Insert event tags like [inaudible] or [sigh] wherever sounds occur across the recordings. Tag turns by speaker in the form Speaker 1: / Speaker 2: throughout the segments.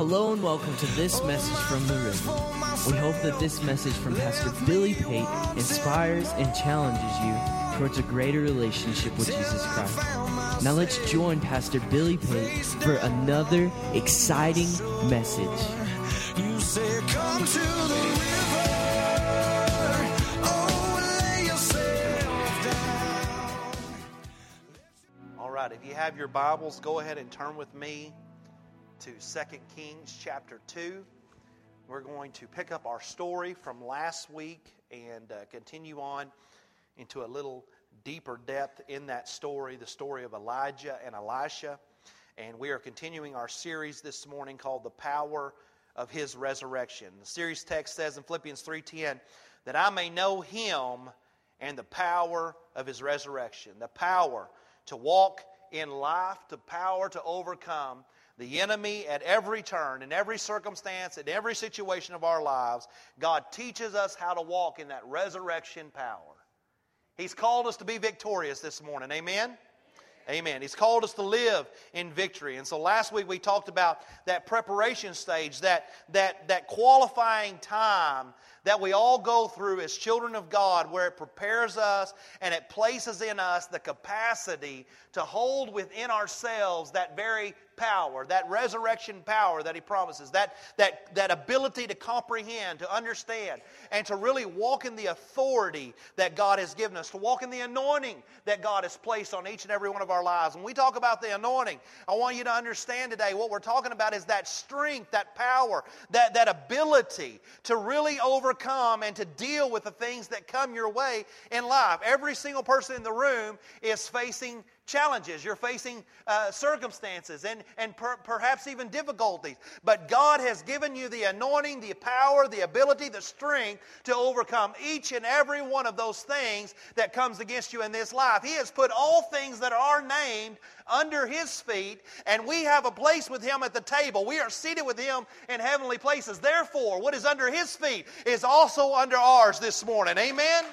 Speaker 1: Hello and welcome to this message from the river. We hope that this message from Pastor Billy Pate inspires and challenges you towards a greater relationship with Jesus Christ. Now let's join Pastor Billy Pate for another exciting message.
Speaker 2: You say, come to the river. Oh, lay yourself down.
Speaker 3: All right, if you have your Bibles, go ahead and turn with me to 2 Kings chapter 2. We're going to pick up our story from last week and uh, continue on into a little deeper depth in that story, the story of Elijah and Elisha. And we are continuing our series this morning called The Power of His Resurrection. The series text says in Philippians 3:10 that I may know him and the power of his resurrection, the power to walk in life, the power to overcome the enemy at every turn, in every circumstance, in every situation of our lives. God teaches us how to walk in that resurrection power. He's called us to be victorious this morning. Amen? Amen. He's called us to live in victory. And so last week we talked about that preparation stage, that, that, that qualifying time that we all go through as children of God, where it prepares us and it places in us the capacity to hold within ourselves that very power, that resurrection power that He promises, that, that, that ability to comprehend, to understand, and to really walk in the authority that God has given us, to walk in the anointing that God has placed on each and every one of our lives. When we talk about the anointing, I want you to understand today what we're talking about is that strength, that power, that, that ability to really overcome and to deal with the things that come your way in life. Every single person in the room is facing challenges, you're facing uh, circumstances, and, and per, perhaps even difficulties. But God has given you the anointing, the power, the ability, the strength to overcome each and every one of those things that comes against you in this life. He has put all things that are named under His feet, and we have a place with Him at the table. We are seated with Him in heavenly places. Therefore, what is under His feet is also under ours this morning. Amen?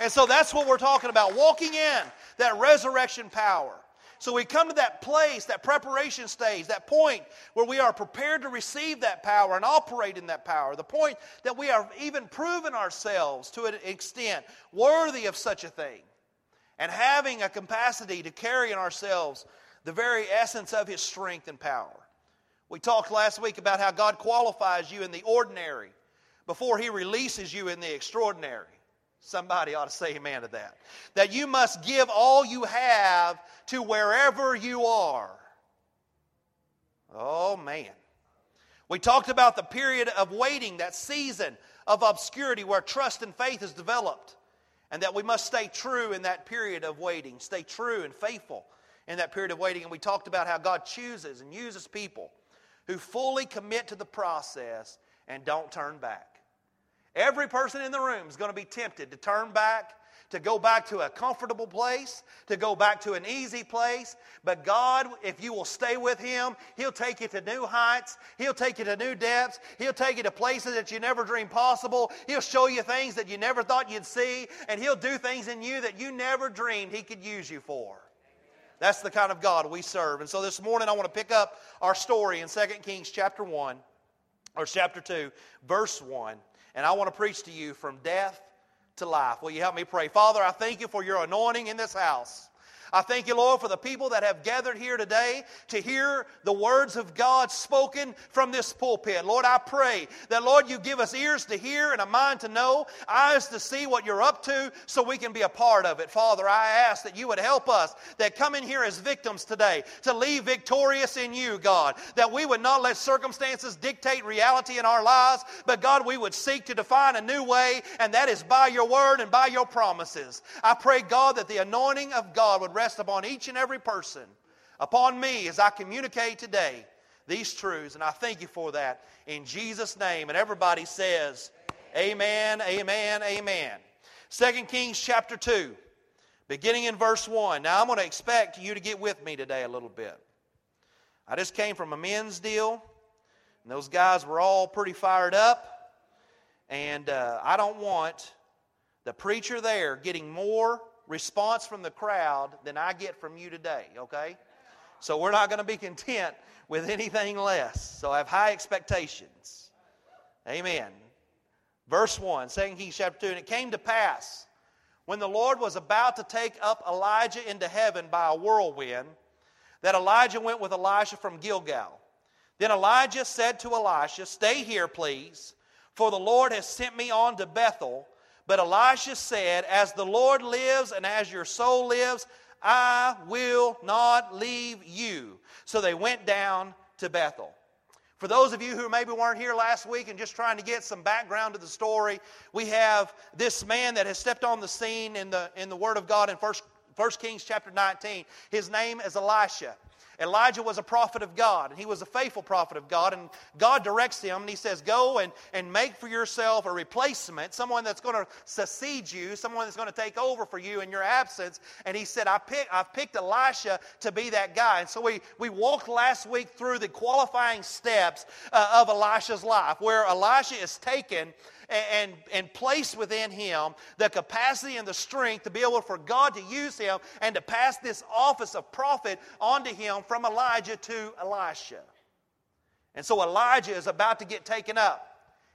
Speaker 3: And so that's what we're talking about walking in that resurrection power. So we come to that place, that preparation stage, that point where we are prepared to receive that power and operate in that power. The point that we are even proven ourselves to an extent worthy of such a thing. And having a capacity to carry in ourselves the very essence of His strength and power. We talked last week about how God qualifies you in the ordinary before He releases you in the extraordinary. Somebody ought to say amen to that. That you must give all you have to wherever you are. Oh, man. We talked about the period of waiting, that season of obscurity where trust and faith is developed, and that we must stay true in that period of waiting, stay true and faithful in that period of waiting. And we talked about how God chooses and uses people who fully commit to the process and don't turn back. Every person in the room is going to be tempted to turn back, to go back to a comfortable place, to go back to an easy place. But God, if you will stay with Him, He'll take you to new heights. He'll take you to new depths. He'll take you to places that you never dreamed possible. He'll show you things that you never thought you'd see. And He'll do things in you that you never dreamed He could use you for. That's the kind of God we serve. And so this morning I want to pick up our story in 2 Kings chapter 1, or chapter 2, verse 1. And I want to preach to you from death to life. Will you help me pray? Father, I thank you for your anointing in this house. I thank you, Lord, for the people that have gathered here today to hear the words of God spoken from this pulpit. Lord, I pray that, Lord, you give us ears to hear and a mind to know, eyes to see what you're up to so we can be a part of it. Father, I ask that you would help us that come in here as victims today to leave victorious in you, God. That we would not let circumstances dictate reality in our lives, but God, we would seek to define a new way, and that is by your word and by your promises. I pray, God, that the anointing of God would rest upon each and every person, upon me as I communicate today these truths. And I thank you for that in Jesus' name. And everybody says, Amen, amen, amen. 2 Kings chapter 2, beginning in verse 1. Now I'm going to expect you to get with me today a little bit. I just came from a men's deal, and those guys were all pretty fired up. And uh, I don't want the preacher there getting more response from the crowd than I get from you today, okay? So we're not going to be content with anything less. So I have high expectations. Amen. Verse 1, 2 Kings chapter 2. And it came to pass when the Lord was about to take up Elijah into heaven by a whirlwind that Elijah went with Elisha from Gilgal. Then Elijah said to Elisha, Stay here, please, for the Lord has sent me on to Bethel. But Elisha said, As the Lord lives and as your soul lives, I will not leave you. So they went down to Bethel. For those of you who maybe weren't here last week and just trying to get some background to the story, we have this man that has stepped on the scene in the, in the Word of God in 1, 1 Kings chapter 19. His name is Elisha. Elijah was a prophet of God, and he was a faithful prophet of God, and God directs him, and he says, Go and, and make for yourself a replacement, someone that's going to succeed you, someone that's going to take over for you in your absence. And he said, I pick, I've picked Elisha to be that guy. And so we, we walked last week through the qualifying steps uh, of Elisha's life, where Elisha is taken and, and place within him the capacity and the strength to be able for God to use him and to pass this office of prophet onto him from Elijah to Elisha. And so Elijah is about to get taken up.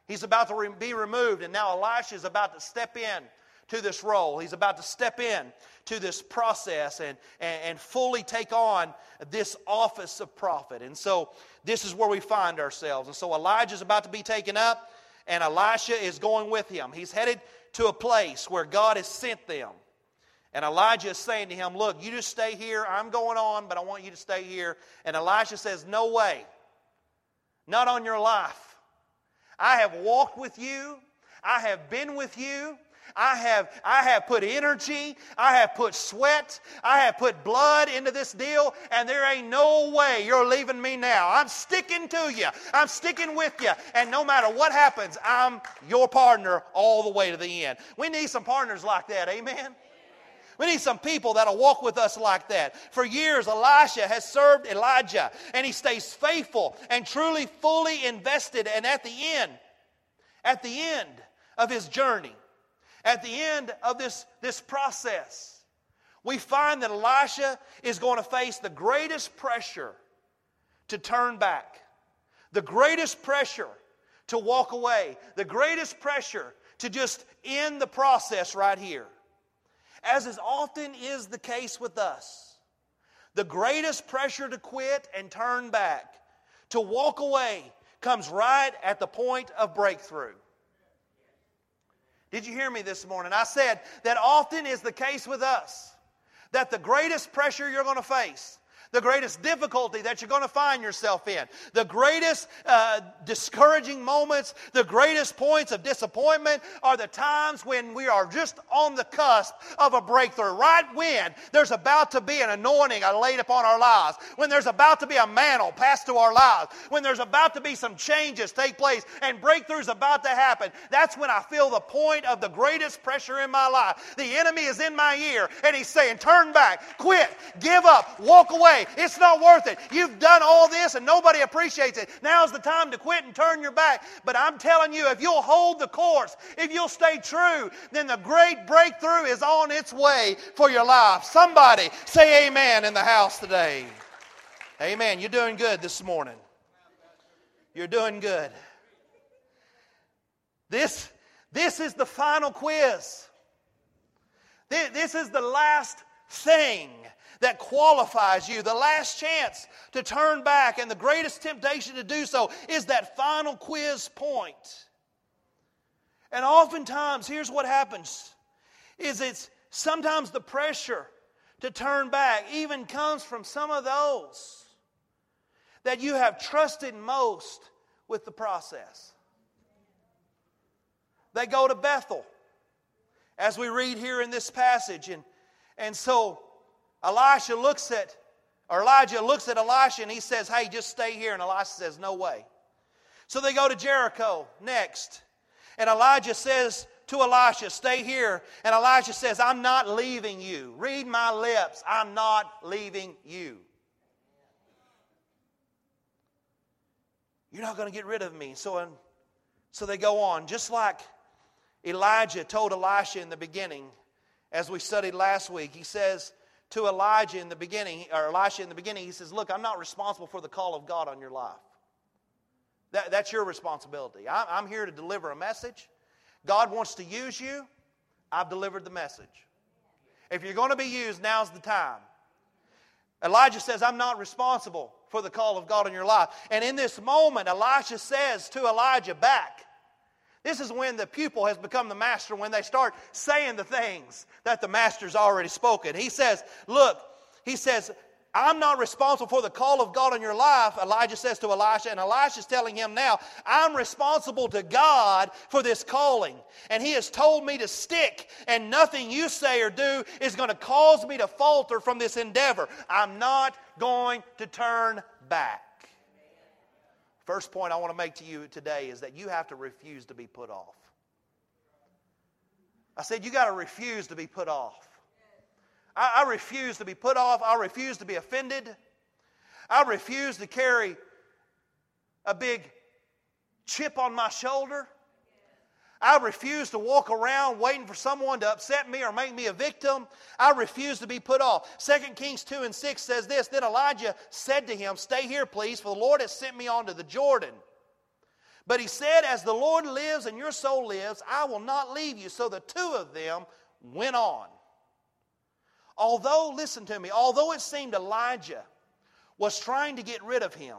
Speaker 3: He's about to be removed, and now Elisha is about to step in to this role. He's about to step in to this process and, and, and, fully take on this office of prophet. And so this is where we find ourselves. And so Elijah is about to be taken up and Elisha is going with him. He's headed to a place where God has sent them. And Elijah is saying to him, Look, you just stay here. I'm going on, but I want you to stay here. And Elisha says, No way. Not on your life. I have walked with you. I have been with you. I have, I have put energy, I have put sweat, I have put blood into this deal, and there ain't no way you're leaving me now. I'm sticking to you, I'm sticking with you, and no matter what happens, I'm your partner all the way to the end. We need some partners like that, amen? We need some people that'll walk with us like that. For years, Elisha has served Elijah, and he stays faithful and truly fully invested. And at the end, at the end of his journey, at the end of this, this process, we find that Elisha is going to face the greatest pressure to turn back, the greatest pressure to walk away, the greatest pressure to just end the process right here. As is often is the case with us, the greatest pressure to quit and turn back, to walk away, comes right at the point of breakthrough. Did you hear me this morning? I said that often is the case with us that the greatest pressure you're going to face the greatest difficulty that you're going to find yourself in, the greatest uh, discouraging moments, the greatest points of disappointment are the times when we are just on the cusp of a breakthrough. Right when there's about to be an anointing laid upon our lives, when there's about to be a mantle passed to our lives, when there's about to be some changes take place and breakthroughs about to happen, that's when I feel the point of the greatest pressure in my life. The enemy is in my ear and he's saying, Turn back, quit, give up, walk away. It's not worth it. You've done all this and nobody appreciates it. Now's the time to quit and turn your back. But I'm telling you, if you'll hold the course, if you'll stay true, then the great breakthrough is on its way for your life. Somebody say amen in the house today. Amen. You're doing good this morning. You're doing good. This, this is the final quiz. This is the last thing that qualifies you. The last chance to turn back and the greatest temptation to do so is that final quiz point. And oftentimes, here's what happens is it's sometimes the pressure to turn back even comes from some of those that you have trusted most with the process. They go to Bethel, as we read here in this passage. And, and so Elisha looks at, or Elijah looks at Elisha and he says, Hey, just stay here. And Elisha says, No way. So they go to Jericho next. And Elijah says to Elisha, Stay here. And Elisha says, I'm not leaving you. Read my lips. I'm not leaving you. You're not going to get rid of me. So, so they go on. Just like Elijah told Elisha in the beginning, as we studied last week, he says, to Elijah in the beginning, or Elisha in the beginning, he says, Look, I'm not responsible for the call of God on your life. That, that's your responsibility. I, I'm here to deliver a message. God wants to use you. I've delivered the message. If you're going to be used, now's the time. Elijah says, I'm not responsible for the call of God in your life. And in this moment, Elisha says to Elijah back, this is when the pupil has become the master, when they start saying the things that the master's already spoken. He says, Look, he says, I'm not responsible for the call of God in your life, Elijah says to Elisha, and Elisha's telling him now, I'm responsible to God for this calling. And he has told me to stick, and nothing you say or do is going to cause me to falter from this endeavor. I'm not going to turn back. First point I want to make to you today is that you have to refuse to be put off. I said, you got to refuse to be put off. I, I refuse to be put off. I refuse to be offended. I refuse to carry a big chip on my shoulder. I refuse to walk around waiting for someone to upset me or make me a victim. I refuse to be put off. 2 Kings 2 and 6 says this Then Elijah said to him, Stay here, please, for the Lord has sent me on to the Jordan. But he said, As the Lord lives and your soul lives, I will not leave you. So the two of them went on. Although, listen to me, although it seemed Elijah was trying to get rid of him,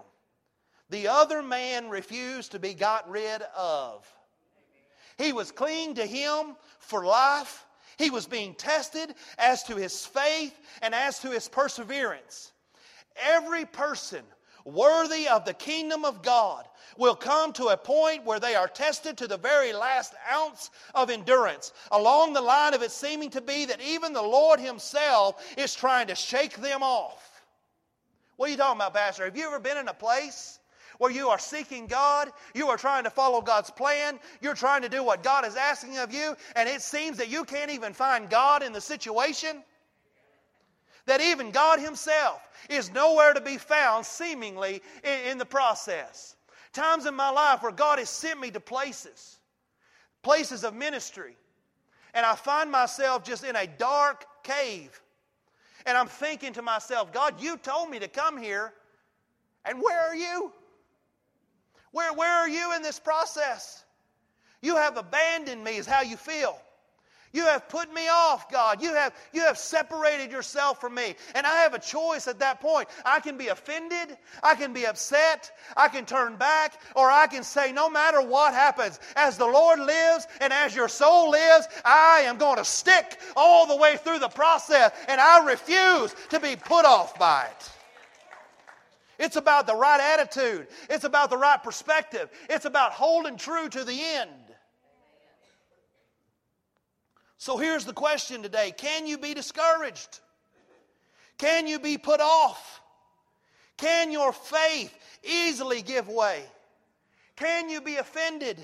Speaker 3: the other man refused to be got rid of. He was clinging to him for life. He was being tested as to his faith and as to his perseverance. Every person worthy of the kingdom of God will come to a point where they are tested to the very last ounce of endurance, along the line of it seeming to be that even the Lord Himself is trying to shake them off. What are you talking about, Pastor? Have you ever been in a place where you are seeking God, you are trying to follow God's plan, you're trying to do what God is asking of you, and it seems that you can't even find God in the situation? That even God Himself is nowhere to be found, seemingly, in, in the process. Times in my life where God has sent me to places, places of ministry, and I find myself just in a dark cave. And I'm thinking to myself, God, you told me to come here, and where are you? Where, where are you in this process? You have abandoned me, is how you feel. You have put me off, God. You have, you have separated yourself from me. And I have a choice at that point. I can be offended, I can be upset, I can turn back, or I can say, no matter what happens, as the Lord lives and as your soul lives, I am going to stick all the way through the process, and I refuse to be put off by it. It's about the right attitude. It's about the right perspective. It's about holding true to the end. So here's the question today Can you be discouraged? Can you be put off? Can your faith easily give way? Can you be offended?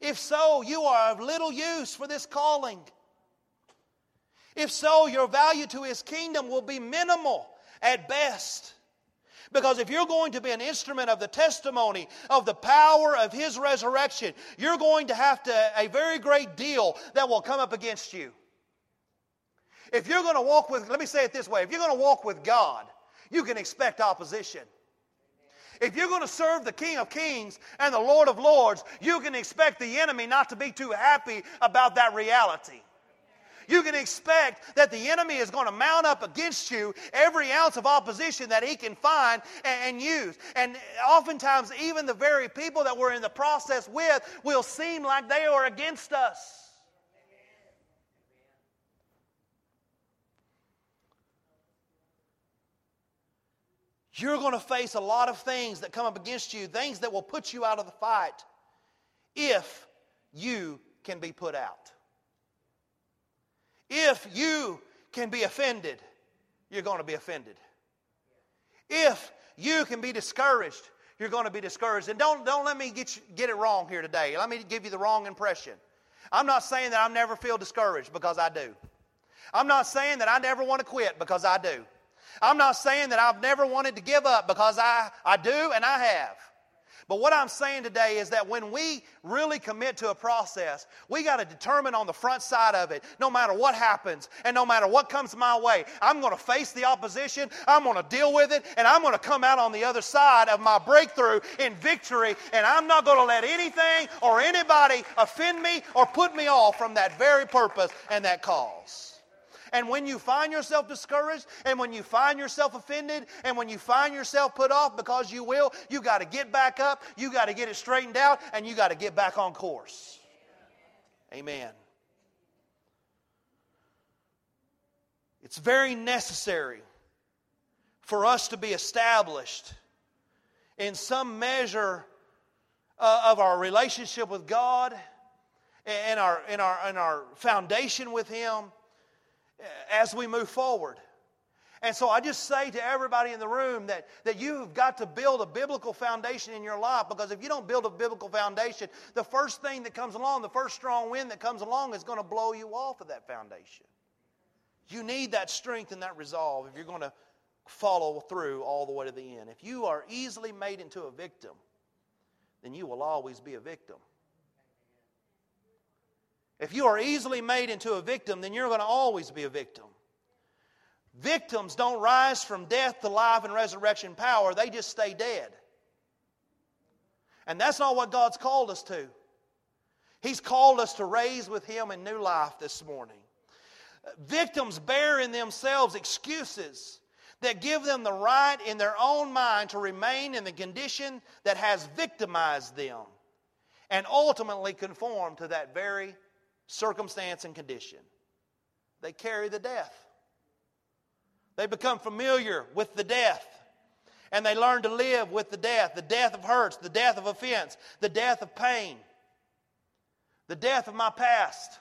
Speaker 3: If so, you are of little use for this calling. If so, your value to His kingdom will be minimal at best. Because if you're going to be an instrument of the testimony of the power of His resurrection, you're going to have to, a very great deal that will come up against you. If you're going to walk with, let me say it this way if you're going to walk with God, you can expect opposition. If you're going to serve the King of Kings and the Lord of Lords, you can expect the enemy not to be too happy about that reality you can expect that the enemy is going to mount up against you every ounce of opposition that he can find and, and use. And oftentimes, even the very people that we're in the process with will seem like they are against us. You're going to face a lot of things that come up against you, things that will put you out of the fight if you can be put out. If you can be offended, you're going to be offended. If you can be discouraged, you're going to be discouraged. And don't, don't let me get, you, get it wrong here today. Let me give you the wrong impression. I'm not saying that I never feel discouraged because I do. I'm not saying that I never want to quit because I do. I'm not saying that I've never wanted to give up because I, I do and I have. But what I'm saying today is that when we really commit to a process, we got to determine on the front side of it, no matter what happens and no matter what comes my way, I'm going to face the opposition, I'm going to deal with it, and I'm going to come out on the other side of my breakthrough in victory, and I'm not going to let anything or anybody offend me or put me off from that very purpose and that cause. And when you find yourself discouraged, and when you find yourself offended, and when you find yourself put off, because you will, you got to get back up, you got to get it straightened out, and you got to get back on course. Amen. It's very necessary for us to be established in some measure uh, of our relationship with God and our, in our, in our foundation with Him as we move forward. And so I just say to everybody in the room that, that you've got to build a biblical foundation in your life because if you don't build a biblical foundation, the first thing that comes along, the first strong wind that comes along is going to blow you off of that foundation. You need that strength and that resolve if you're going to follow through all the way to the end. If you are easily made into a victim, then you will always be a victim. If you are easily made into a victim, then you're going to always be a victim. Victims don't rise from death to life and resurrection power, they just stay dead. And that's not what God's called us to. He's called us to raise with Him in new life this morning. Victims bear in themselves excuses that give them the right in their own mind to remain in the condition that has victimized them and ultimately conform to that very circumstance and condition. They carry the death. They become familiar with the death. And they learn to live with the death the death of hurts, the death of offense, the death of pain, the death of my past.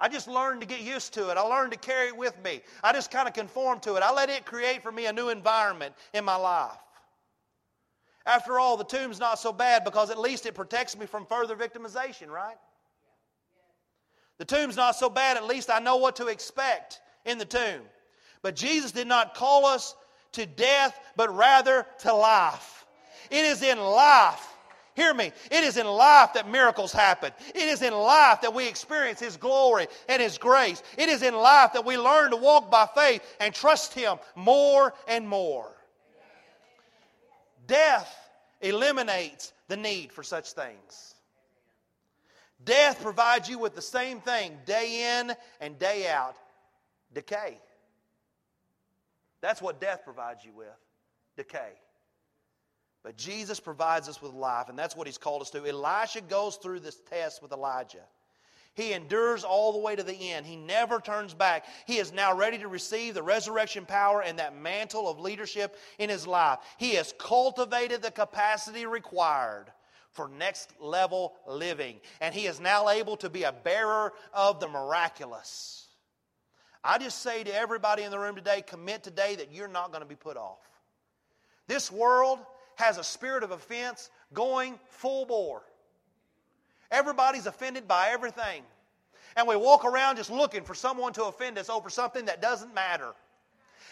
Speaker 3: I just learned to get used to it. I learned to carry it with me. I just kind of conform to it. I let it create for me a new environment in my life. After all, the tomb's not so bad because at least it protects me from further victimization, right? The tomb's not so bad, at least I know what to expect in the tomb. But Jesus did not call us to death, but rather to life. It is in life. Hear me. It is in life that miracles happen. It is in life that we experience His glory and His grace. It is in life that we learn to walk by faith and trust Him more and more. Death eliminates the need for such things. Death provides you with the same thing day in and day out decay. That's what death provides you with decay. But Jesus provides us with life, and that's what he's called us to. Elisha goes through this test with Elijah. He endures all the way to the end. He never turns back. He is now ready to receive the resurrection power and that mantle of leadership in his life. He has cultivated the capacity required for next level living. And he is now able to be a bearer of the miraculous. I just say to everybody in the room today commit today that you're not going to be put off. This world has a spirit of offense going full bore. Everybody's offended by everything. And we walk around just looking for someone to offend us over something that doesn't matter.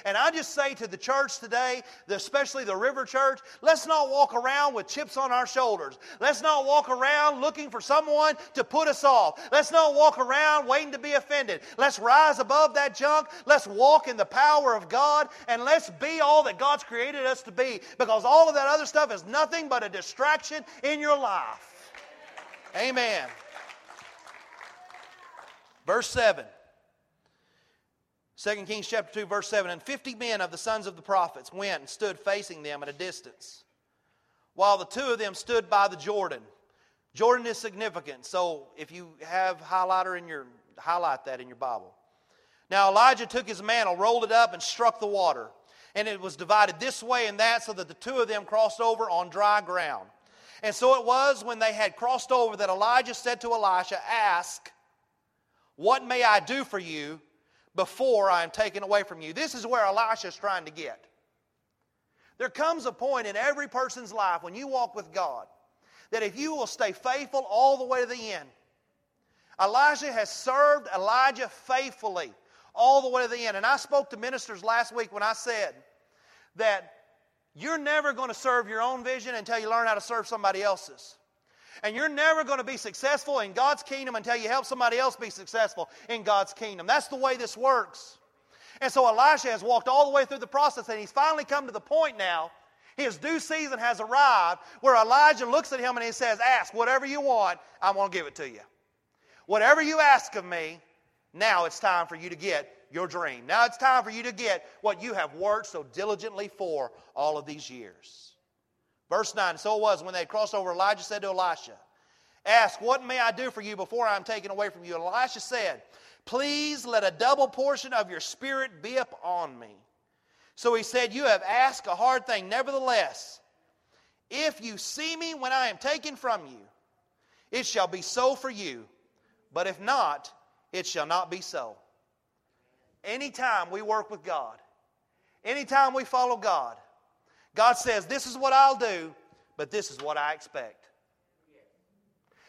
Speaker 3: And I just say to the church today, especially the River Church, let's not walk around with chips on our shoulders. Let's not walk around looking for someone to put us off. Let's not walk around waiting to be offended. Let's rise above that junk. Let's walk in the power of God and let's be all that God's created us to be because all of that other stuff is nothing but a distraction in your life. Amen. Verse 7. 2 Kings chapter 2, verse 7 And fifty men of the sons of the prophets went and stood facing them at a distance, while the two of them stood by the Jordan. Jordan is significant, so if you have highlighter in your highlight that in your Bible. Now Elijah took his mantle, rolled it up, and struck the water. And it was divided this way and that, so that the two of them crossed over on dry ground. And so it was when they had crossed over that Elijah said to Elisha, Ask, what may I do for you before I am taken away from you. This is where Elisha is trying to get. There comes a point in every person's life when you walk with God that if you will stay faithful all the way to the end, Elijah has served Elijah faithfully all the way to the end. And I spoke to ministers last week when I said that You're never going to serve your own vision until you learn how to serve somebody else's. And you're never going to be successful in God's kingdom until you help somebody else be successful in God's kingdom. That's the way this works. And so Elisha has walked all the way through the process, and he's finally come to the point now. His due season has arrived where Elijah looks at him and he says, Ask whatever you want, I'm going to give it to you. Whatever you ask of me, now it's time for you to get your dream. Now it's time for you to get what you have worked so diligently for all of these years. Verse 9 So it was when they had crossed over, Elijah said to Elisha, Ask, what may I do for you before I am taken away from you? Elisha said, Please let a double portion of your spirit be upon me. So he said, You have asked a hard thing. Nevertheless, if you see me when I am taken from you, it shall be so for you. But if not, it shall not be so. Anytime we work with God, anytime we follow God, God says, This is what I'll do, but this is what I expect.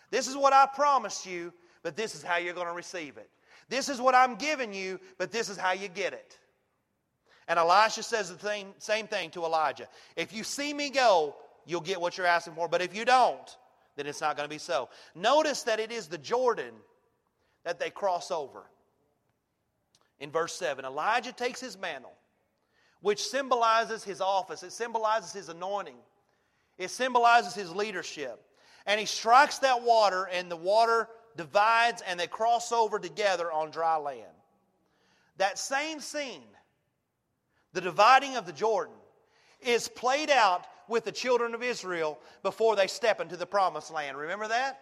Speaker 3: This is what I promised you, but this is how you're going to receive it. This is what I'm giving you, but this is how you get it. And Elisha says the thing, same thing to Elijah. If you see me go, you'll get what you're asking for. But if you don't, then it's not going to be so. Notice that it is the Jordan that they cross over in verse 7. Elijah takes his mantle, which symbolizes his office, it symbolizes his anointing, it symbolizes his leadership. And he strikes that water, and the water divides, and they cross over together on dry land. That same scene, the dividing of the Jordan, is played out with the children of Israel before they step into the promised land. Remember that?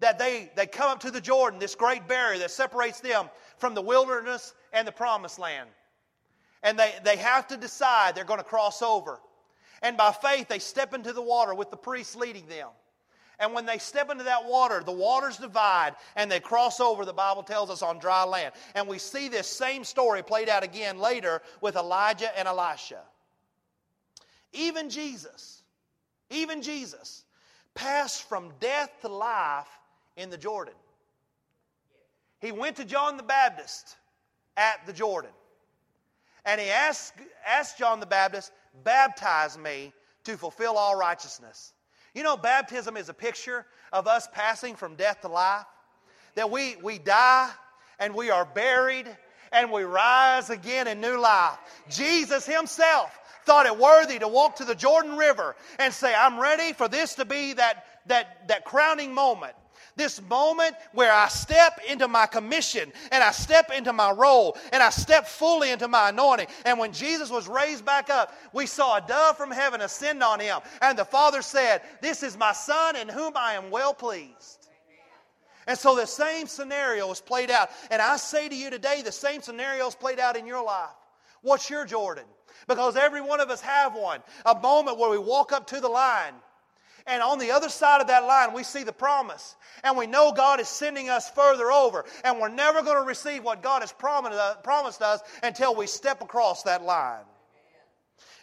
Speaker 3: that they, they come up to the Jordan, this great barrier that separates them from the wilderness and the promised land. And they, they have to decide they're going to cross over. And by faith, they step into the water with the priests leading them. And when they step into that water, the waters divide and they cross over, the Bible tells us, on dry land. And we see this same story played out again later with Elijah and Elisha. Even Jesus, even Jesus, passed from death to life in the Jordan. He went to John the Baptist at the Jordan. And he asked, asked John the Baptist, Baptize me to fulfill all righteousness. You know, baptism is a picture of us passing from death to life. That we, we die and we are buried and we rise again in new life. Jesus Himself thought it worthy to walk to the Jordan River and say, I'm ready for this to be that, that, that crowning moment this moment where I step into my commission and I step into my role and I step fully into my anointing. And when Jesus was raised back up, we saw a dove from heaven ascend on him. And the Father said, This is my Son in whom I am well pleased. And so the same scenario is played out. And I say to you today, the same scenario is played out in your life. What's your Jordan? Because every one of us have one. A moment where we walk up to the line and on the other side of that line, we see the promise. And we know God is sending us further over. And we're never going to receive what God has uh, promised us until we step across that line.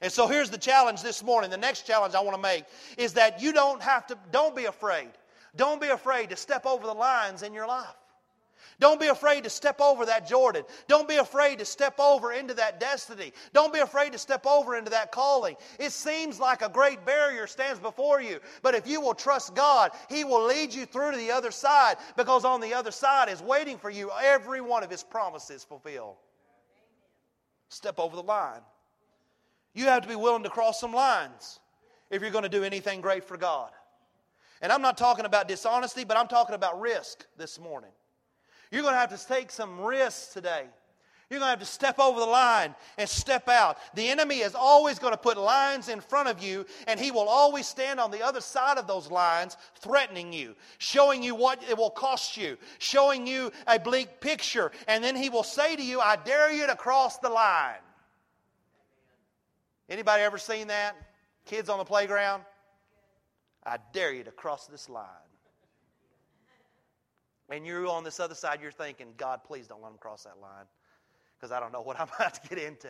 Speaker 3: And so here's the challenge this morning. The next challenge I want to make is that you don't have to, don't be afraid. Don't be afraid to step over the lines in your life. Don't be afraid to step over that Jordan. Don't be afraid to step over into that destiny. Don't be afraid to step over into that calling. It seems like a great barrier stands before you, but if you will trust God, He will lead you through to the other side because on the other side is waiting for you every one of His promises fulfilled. Step over the line. You have to be willing to cross some lines if you're going to do anything great for God. And I'm not talking about dishonesty, but I'm talking about risk this morning. You're going to have to take some risks today. You're going to have to step over the line and step out. The enemy is always going to put lines in front of you, and he will always stand on the other side of those lines, threatening you, showing you what it will cost you, showing you a bleak picture. And then he will say to you, I dare you to cross the line. Anybody ever seen that? Kids on the playground? I dare you to cross this line. And you're on this other side, you're thinking, God, please don't let them cross that line because I don't know what [laughs] I'm about to get into.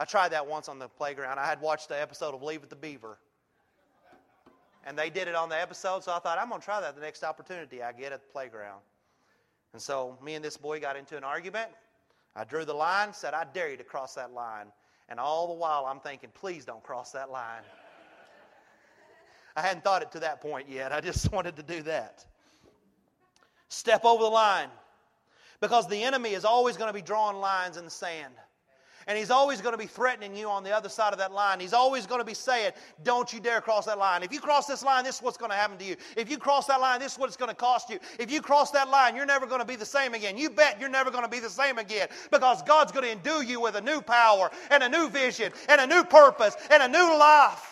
Speaker 3: I tried that once on the playground. I had watched the episode of Leave It to Beaver. And they did it on the episode, so I thought, I'm going to try that the next opportunity I get at the playground. And so me and this boy got into an argument. I drew the line, said, I dare you to cross that line. And all the while, I'm thinking, please don't cross that line. [laughs] I hadn't thought it to that point yet. I just [laughs] wanted to do that. Step over the line. Because the enemy is always going to be drawing lines in the sand. And he's always going to be threatening you on the other side of that line. He's always going to be saying, Don't you dare cross that line. If you cross this line, this is what's going to happen to you. If you cross that line, this is what it's going to cost you. If you cross that line, you're never going to be the same again. You bet you're never going to be the same again because God's going to endue you with a new power and a new vision and a new purpose and a new life.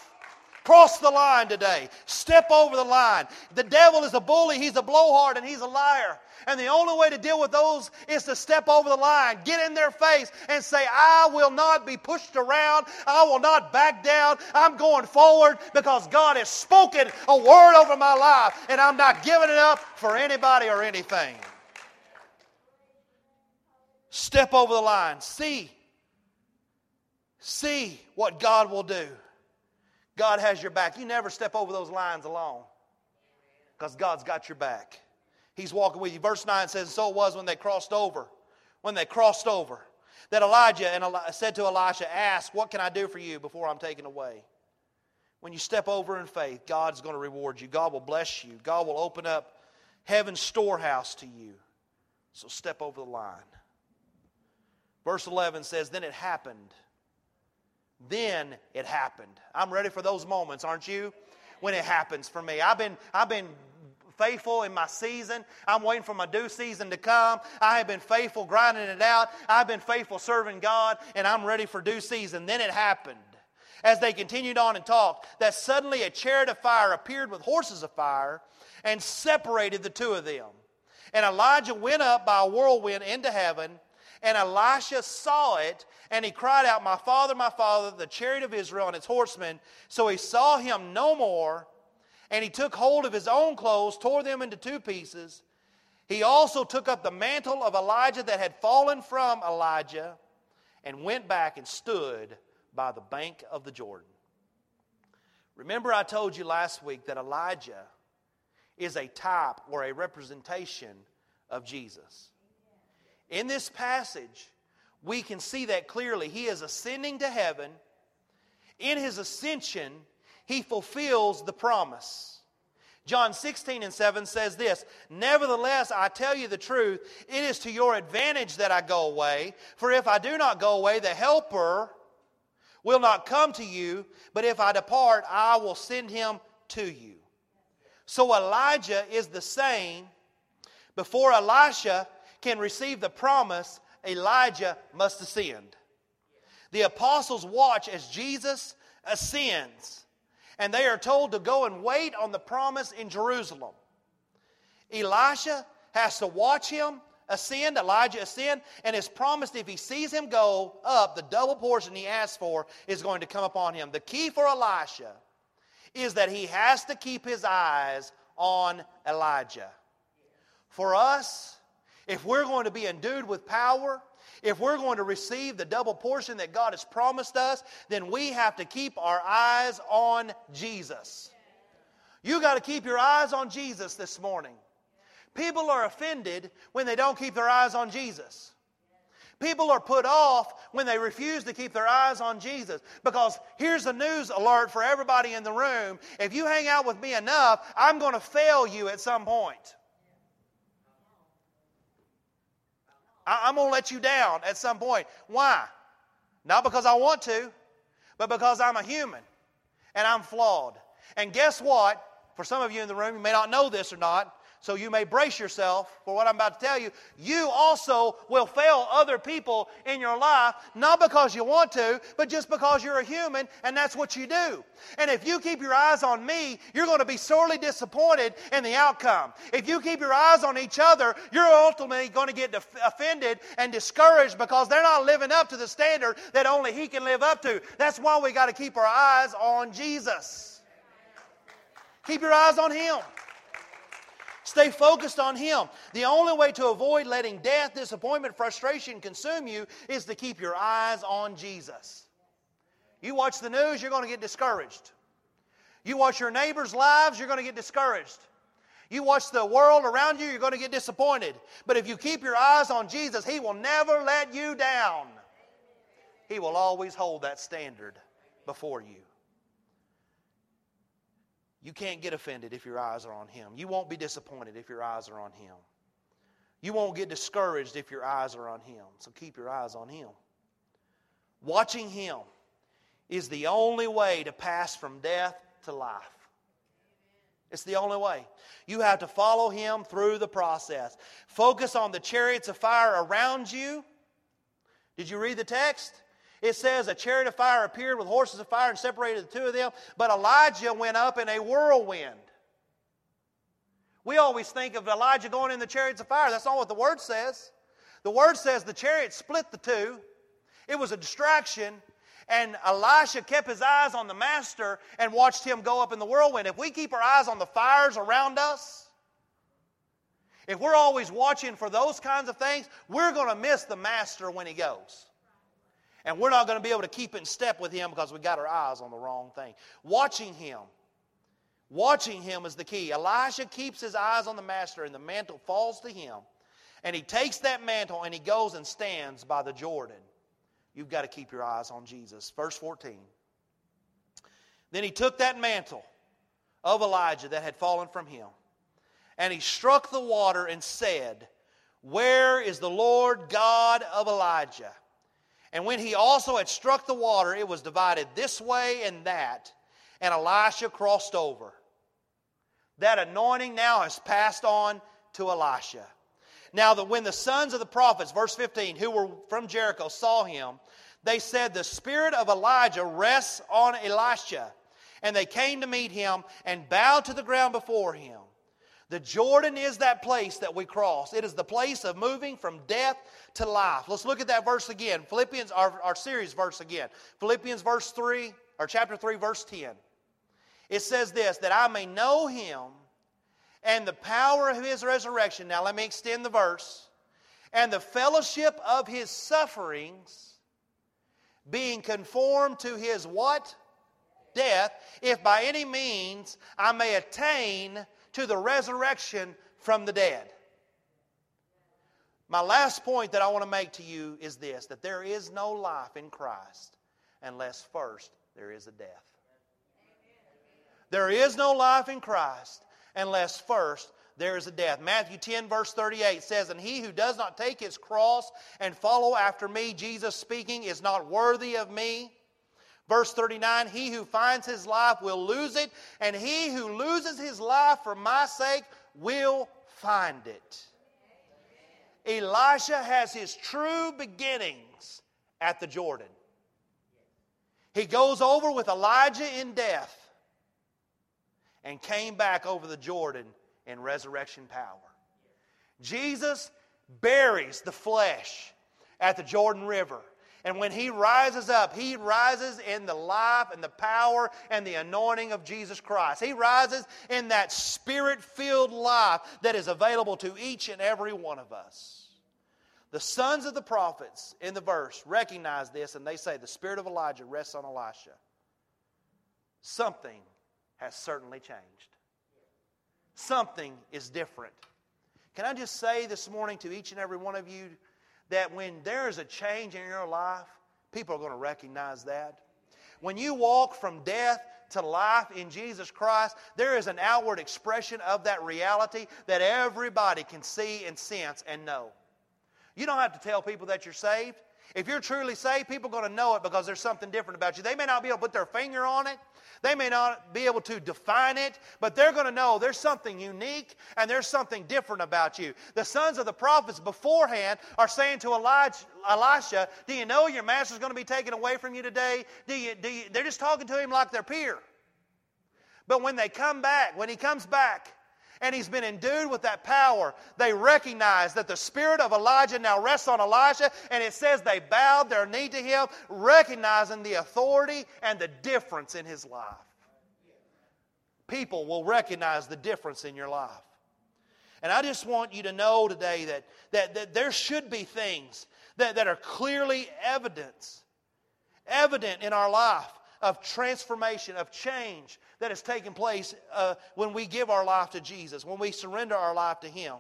Speaker 3: Cross the line today. Step over the line. The devil is a bully, he's a blowhard, and he's a liar. And the only way to deal with those is to step over the line, get in their face, and say, I will not be pushed around. I will not back down. I'm going forward because God has spoken a word over my life, and I'm not giving it up for anybody or anything. Step over the line. See. See what God will do. God has your back. You never step over those lines alone because God's got your back. He's walking with you. Verse 9 says, So it was when they crossed over. When they crossed over. That Elijah and said to Elisha, Ask, what can I do for you before I'm taken away? When you step over in faith, God's going to reward you. God will bless you. God will open up heaven's storehouse to you. So step over the line. Verse 11 says, Then it happened then it happened. I'm ready for those moments, aren't you? When it happens for me. I've been, I've been faithful in my season. I'm waiting for my due season to come. I have been faithful grinding it out. I've been faithful serving God, and I'm ready for due season. Then it happened. As they continued on and talked, that suddenly a chariot of fire appeared with horses of fire and separated the two of them. And Elijah went up by a whirlwind into heaven, and Elisha saw it and he cried out, My father, my father, the chariot of Israel and its horsemen. So he saw him no more, and he took hold of his own clothes, tore them into two pieces. He also took up the mantle of Elijah that had fallen from Elijah and went back and stood by the bank of the Jordan. Remember, I told you last week that Elijah is a type or a representation of Jesus. In this passage, we can see that clearly. He is ascending to heaven. In his ascension, he fulfills the promise. John 16 and 7 says this Nevertheless, I tell you the truth, it is to your advantage that I go away. For if I do not go away, the Helper will not come to you, but if I depart, I will send him to you. So Elijah is the same. Before Elisha can receive the promise, Elijah must ascend. The apostles watch as Jesus ascends, and they are told to go and wait on the promise in Jerusalem. Elisha has to watch him ascend, Elijah ascend, and is promised if he sees him go up, the double portion he asked for is going to come upon him. The key for Elisha is that he has to keep his eyes on Elijah. For us, if we're going to be endued with power, if we're going to receive the double portion that God has promised us, then we have to keep our eyes on Jesus. You got to keep your eyes on Jesus this morning. People are offended when they don't keep their eyes on Jesus. People are put off when they refuse to keep their eyes on Jesus. Because here's a news alert for everybody in the room. If you hang out with me enough, I'm going to fail you at some point. I, am going to let you down at some point. Why? Not because I want to, but because I'm a human and I'm flawed. And guess what? For some of you in the room, you may not know this or not, so you may brace yourself for what I'm about to tell you. You also will fail other people in your life, not because you want to, but just because you're a human and that's what you do. And if you keep your eyes on me, you're going to be sorely disappointed in the outcome. If you keep your eyes on each other, you're ultimately going to get offended and discouraged because they're not living up to the standard that only He can live up to. That's why we got to keep our eyes on Jesus. Keep your eyes on Him. Stay focused on Him. The only way to avoid letting death, disappointment, frustration consume you is to keep your eyes on Jesus. You watch the news, you're going to get discouraged. You watch your neighbors' lives, you're going to get discouraged. You watch the world around you, you're going to get disappointed. But if you keep your eyes on Jesus, He will never let you down. He will always hold that standard before you. You can't get offended if your eyes are on Him. You won't be disappointed if your eyes are on Him. You won't get discouraged if your eyes are on Him. So keep your eyes on Him. Watching Him is the only way to pass from death to life. It's the only way. You have to follow Him through the process. Focus on the chariots of fire around you. Did you read the text? It says a chariot of fire appeared with horses of fire and separated the two of them, but Elijah went up in a whirlwind. We always think of Elijah going in the chariots of fire. That's not what the word says. The word says the chariot split the two. It was a distraction, and Elisha kept his eyes on the master and watched him go up in the whirlwind. If we keep our eyes on the fires around us, if we're always watching for those kinds of things, we're going to miss the master when he goes. And we're not going to be able to keep in step with him because we got our eyes on the wrong thing. Watching him. Watching him is the key. Elisha keeps his eyes on the master, and the mantle falls to him. And he takes that mantle and he goes and stands by the Jordan. You've got to keep your eyes on Jesus. Verse 14. Then he took that mantle of Elijah that had fallen from him, and he struck the water and said, Where is the Lord God of Elijah? And when he also had struck the water, it was divided this way and that, and Elisha crossed over. That anointing now has passed on to Elisha. Now, that when the sons of the prophets, verse 15, who were from Jericho, saw him, they said, The spirit of Elijah rests on Elisha. And they came to meet him and bowed to the ground before him. The Jordan is that place that we cross. It is the place of moving from death to life. Let's look at that verse again. Philippians, our, our series verse again. Philippians verse 3, or chapter 3, verse 10. It says this that I may know him and the power of his resurrection. Now let me extend the verse. And the fellowship of his sufferings, being conformed to his what? Death, if by any means I may attain to the resurrection from the dead. My last point that I want to make to you is this that there is no life in Christ unless first there is a death. There is no life in Christ unless first there is a death. Matthew 10, verse 38 says, And he who does not take his cross and follow after me, Jesus speaking, is not worthy of me. Verse 39 He who finds his life will lose it, and he who loses his life for my sake will find it. Elisha has his true beginnings at the Jordan. He goes over with Elijah in death and came back over the Jordan in resurrection power. Jesus buries the flesh at the Jordan River and when he rises up, he rises in the life and the power and the anointing of Jesus Christ. He rises in that spirit filled life that is available to each and every one of us. The sons of the prophets in the verse recognize this and they say, The spirit of Elijah rests on Elisha. Something has certainly changed. Something is different. Can I just say this morning to each and every one of you that when there is a change in your life, people are going to recognize that. When you walk from death to life in Jesus Christ, there is an outward expression of that reality that everybody can see and sense and know. You don't have to tell people that you're saved. If you're truly saved, people are going to know it because there's something different about you. They may not be able to put their finger on it, they may not be able to define it, but they're going to know there's something unique and there's something different about you. The sons of the prophets beforehand are saying to Elijah, Elisha, Do you know your master's going to be taken away from you today? Do you, do you, they're just talking to him like their peer. But when they come back, when he comes back, and he's been endued with that power, they recognize that the spirit of Elijah now rests on Elijah, and it says they bowed their knee to him, recognizing the authority and the difference in his life. People will recognize the difference in your life. And I just want you to know today that, that, that there should be things that, that are clearly evidence, evident in our life of transformation, of change that has taken place uh, when we give our life to Jesus, when we surrender our life to Him.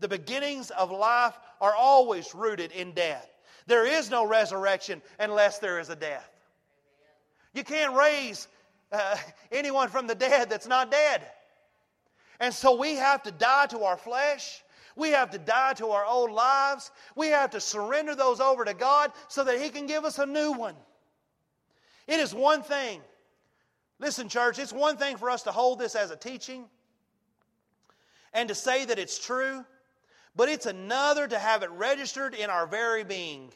Speaker 3: The beginnings of life are always rooted in death. There is no resurrection unless there is a death. You can't raise uh, [laughs] anyone from the dead that's not dead. And so we have to die to our flesh. We have to die to our old lives. We have to surrender those over to God so that He can give us a new one. It is one thing. Listen, church, it's one thing for us to hold this as a teaching and to say that it's true, but it's another to have it registered in our very being.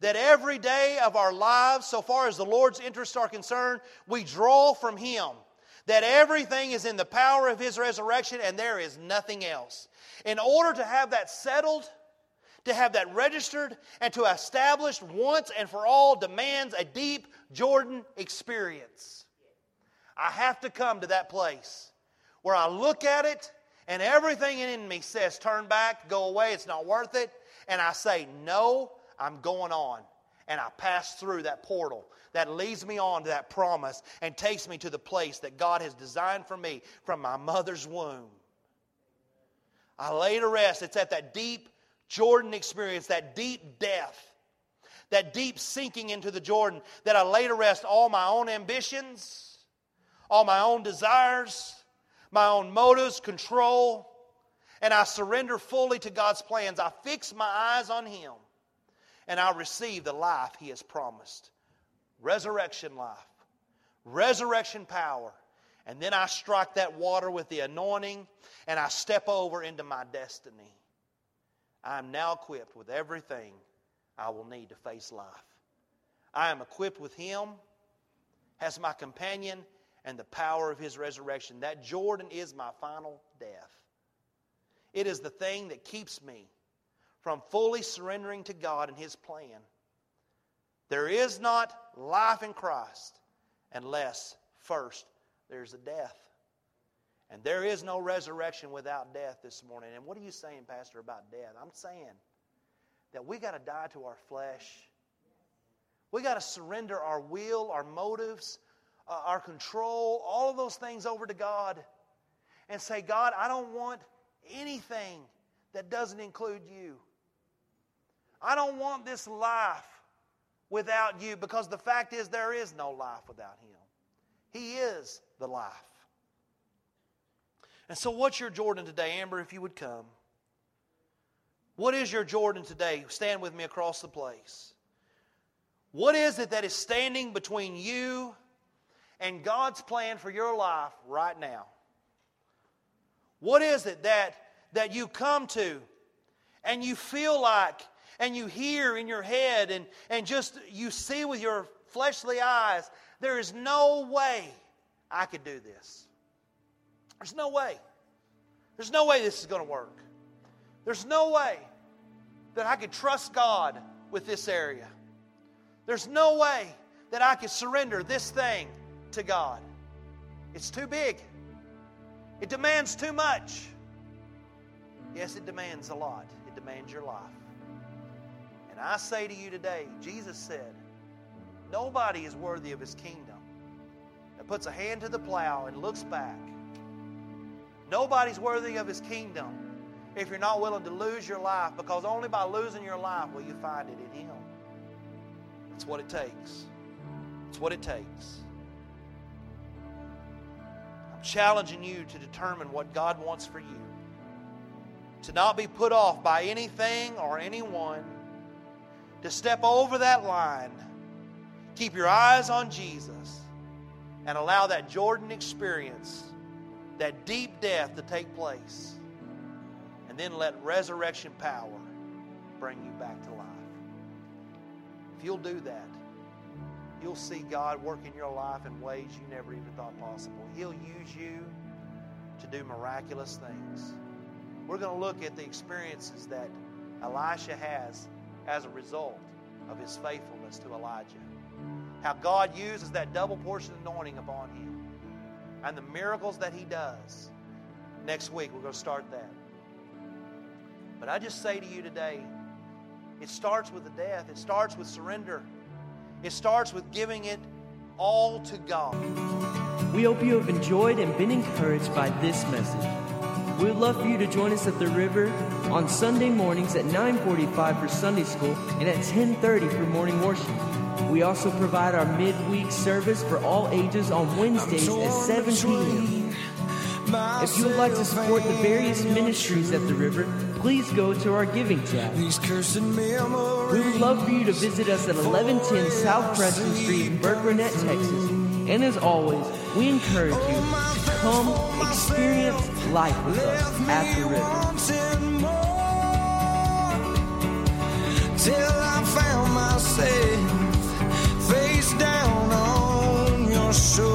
Speaker 3: That every day of our lives, so far as the Lord's interests are concerned, we draw from Him. That everything is in the power of His resurrection and there is nothing else. In order to have that settled, to have that registered, and to establish once and for all demands a deep Jordan experience. I have to come to that place where I look at it and everything in me says, turn back, go away, it's not worth it. And I say, no, I'm going on. And I pass through that portal that leads me on to that promise and takes me to the place that God has designed for me from my mother's womb. I lay to rest. It's at that deep Jordan experience, that deep death, that deep sinking into the Jordan, that I lay to rest all my own ambitions, all my own desires, my own motives, control, and I surrender fully to God's plans. I fix my eyes on Him, and I receive the life He has promised resurrection life, resurrection power. And then I strike that water with the anointing, and I step over into my destiny. I am now equipped with everything I will need to face life. I am equipped with Him as my companion and the power of His resurrection. That Jordan is my final death. It is the thing that keeps me from fully surrendering to God and His plan. There is not life in Christ unless first there's a death. And there is no resurrection without death this morning. And what are you saying, Pastor, about death? I'm saying that we got to die to our flesh. We got to surrender our will, our motives, uh, our control, all of those things over to God and say, God, I don't want anything that doesn't include you. I don't want this life without you because the fact is there is no life without Him. He is the life. And so, what's your Jordan today, Amber, if you would come? What is your Jordan today? Stand with me across the place. What is it that is standing between you and God's plan for your life right now? What is it that, that you come to and you feel like and you hear in your head and, and just you see with your fleshly eyes, there is no way I could do this. There's no way. There's no way this is going to work. There's no way that I could trust God with this area. There's no way that I could surrender this thing to God. It's too big. It demands too much. Yes, it demands a lot. It demands your life. And I say to you today, Jesus said, nobody is worthy of his kingdom that puts a hand to the plow and looks back. Nobody's worthy of his kingdom if you're not willing to lose your life because only by losing your life will you find it in him. That's what it takes. It's what it takes. Challenging you to determine what God wants for you. To not be put off by anything or anyone to step over that line. Keep your eyes on Jesus and allow that Jordan experience, that deep death to take place. And then let resurrection power bring you back to life. If you'll do that, you'll see God work in your life in ways you never even thought possible. He'll use you to do miraculous things. We're going to look at the experiences that Elisha has as a result of his faithfulness to Elijah. How God uses that double portion anointing upon him and the miracles that he does. Next week, we're going to start that. But I just say to you today, it starts with the death, it starts with surrender, it starts with giving it all to God.
Speaker 1: We hope you have enjoyed and been encouraged by this message. We would love for you to join us at the river on Sunday mornings at 9:45 for Sunday school and at 10:30 for morning worship. We also provide our midweek service for all ages on Wednesdays at 7 p.m. If you would like to support the various ministries at the river, please go to our giving tab. We would love for you to visit us at 1110 South Preston Street in Burkburnett, Texas. And as always, we encourage you to come experience life with us at the river.
Speaker 2: Till I found myself face down on your shore.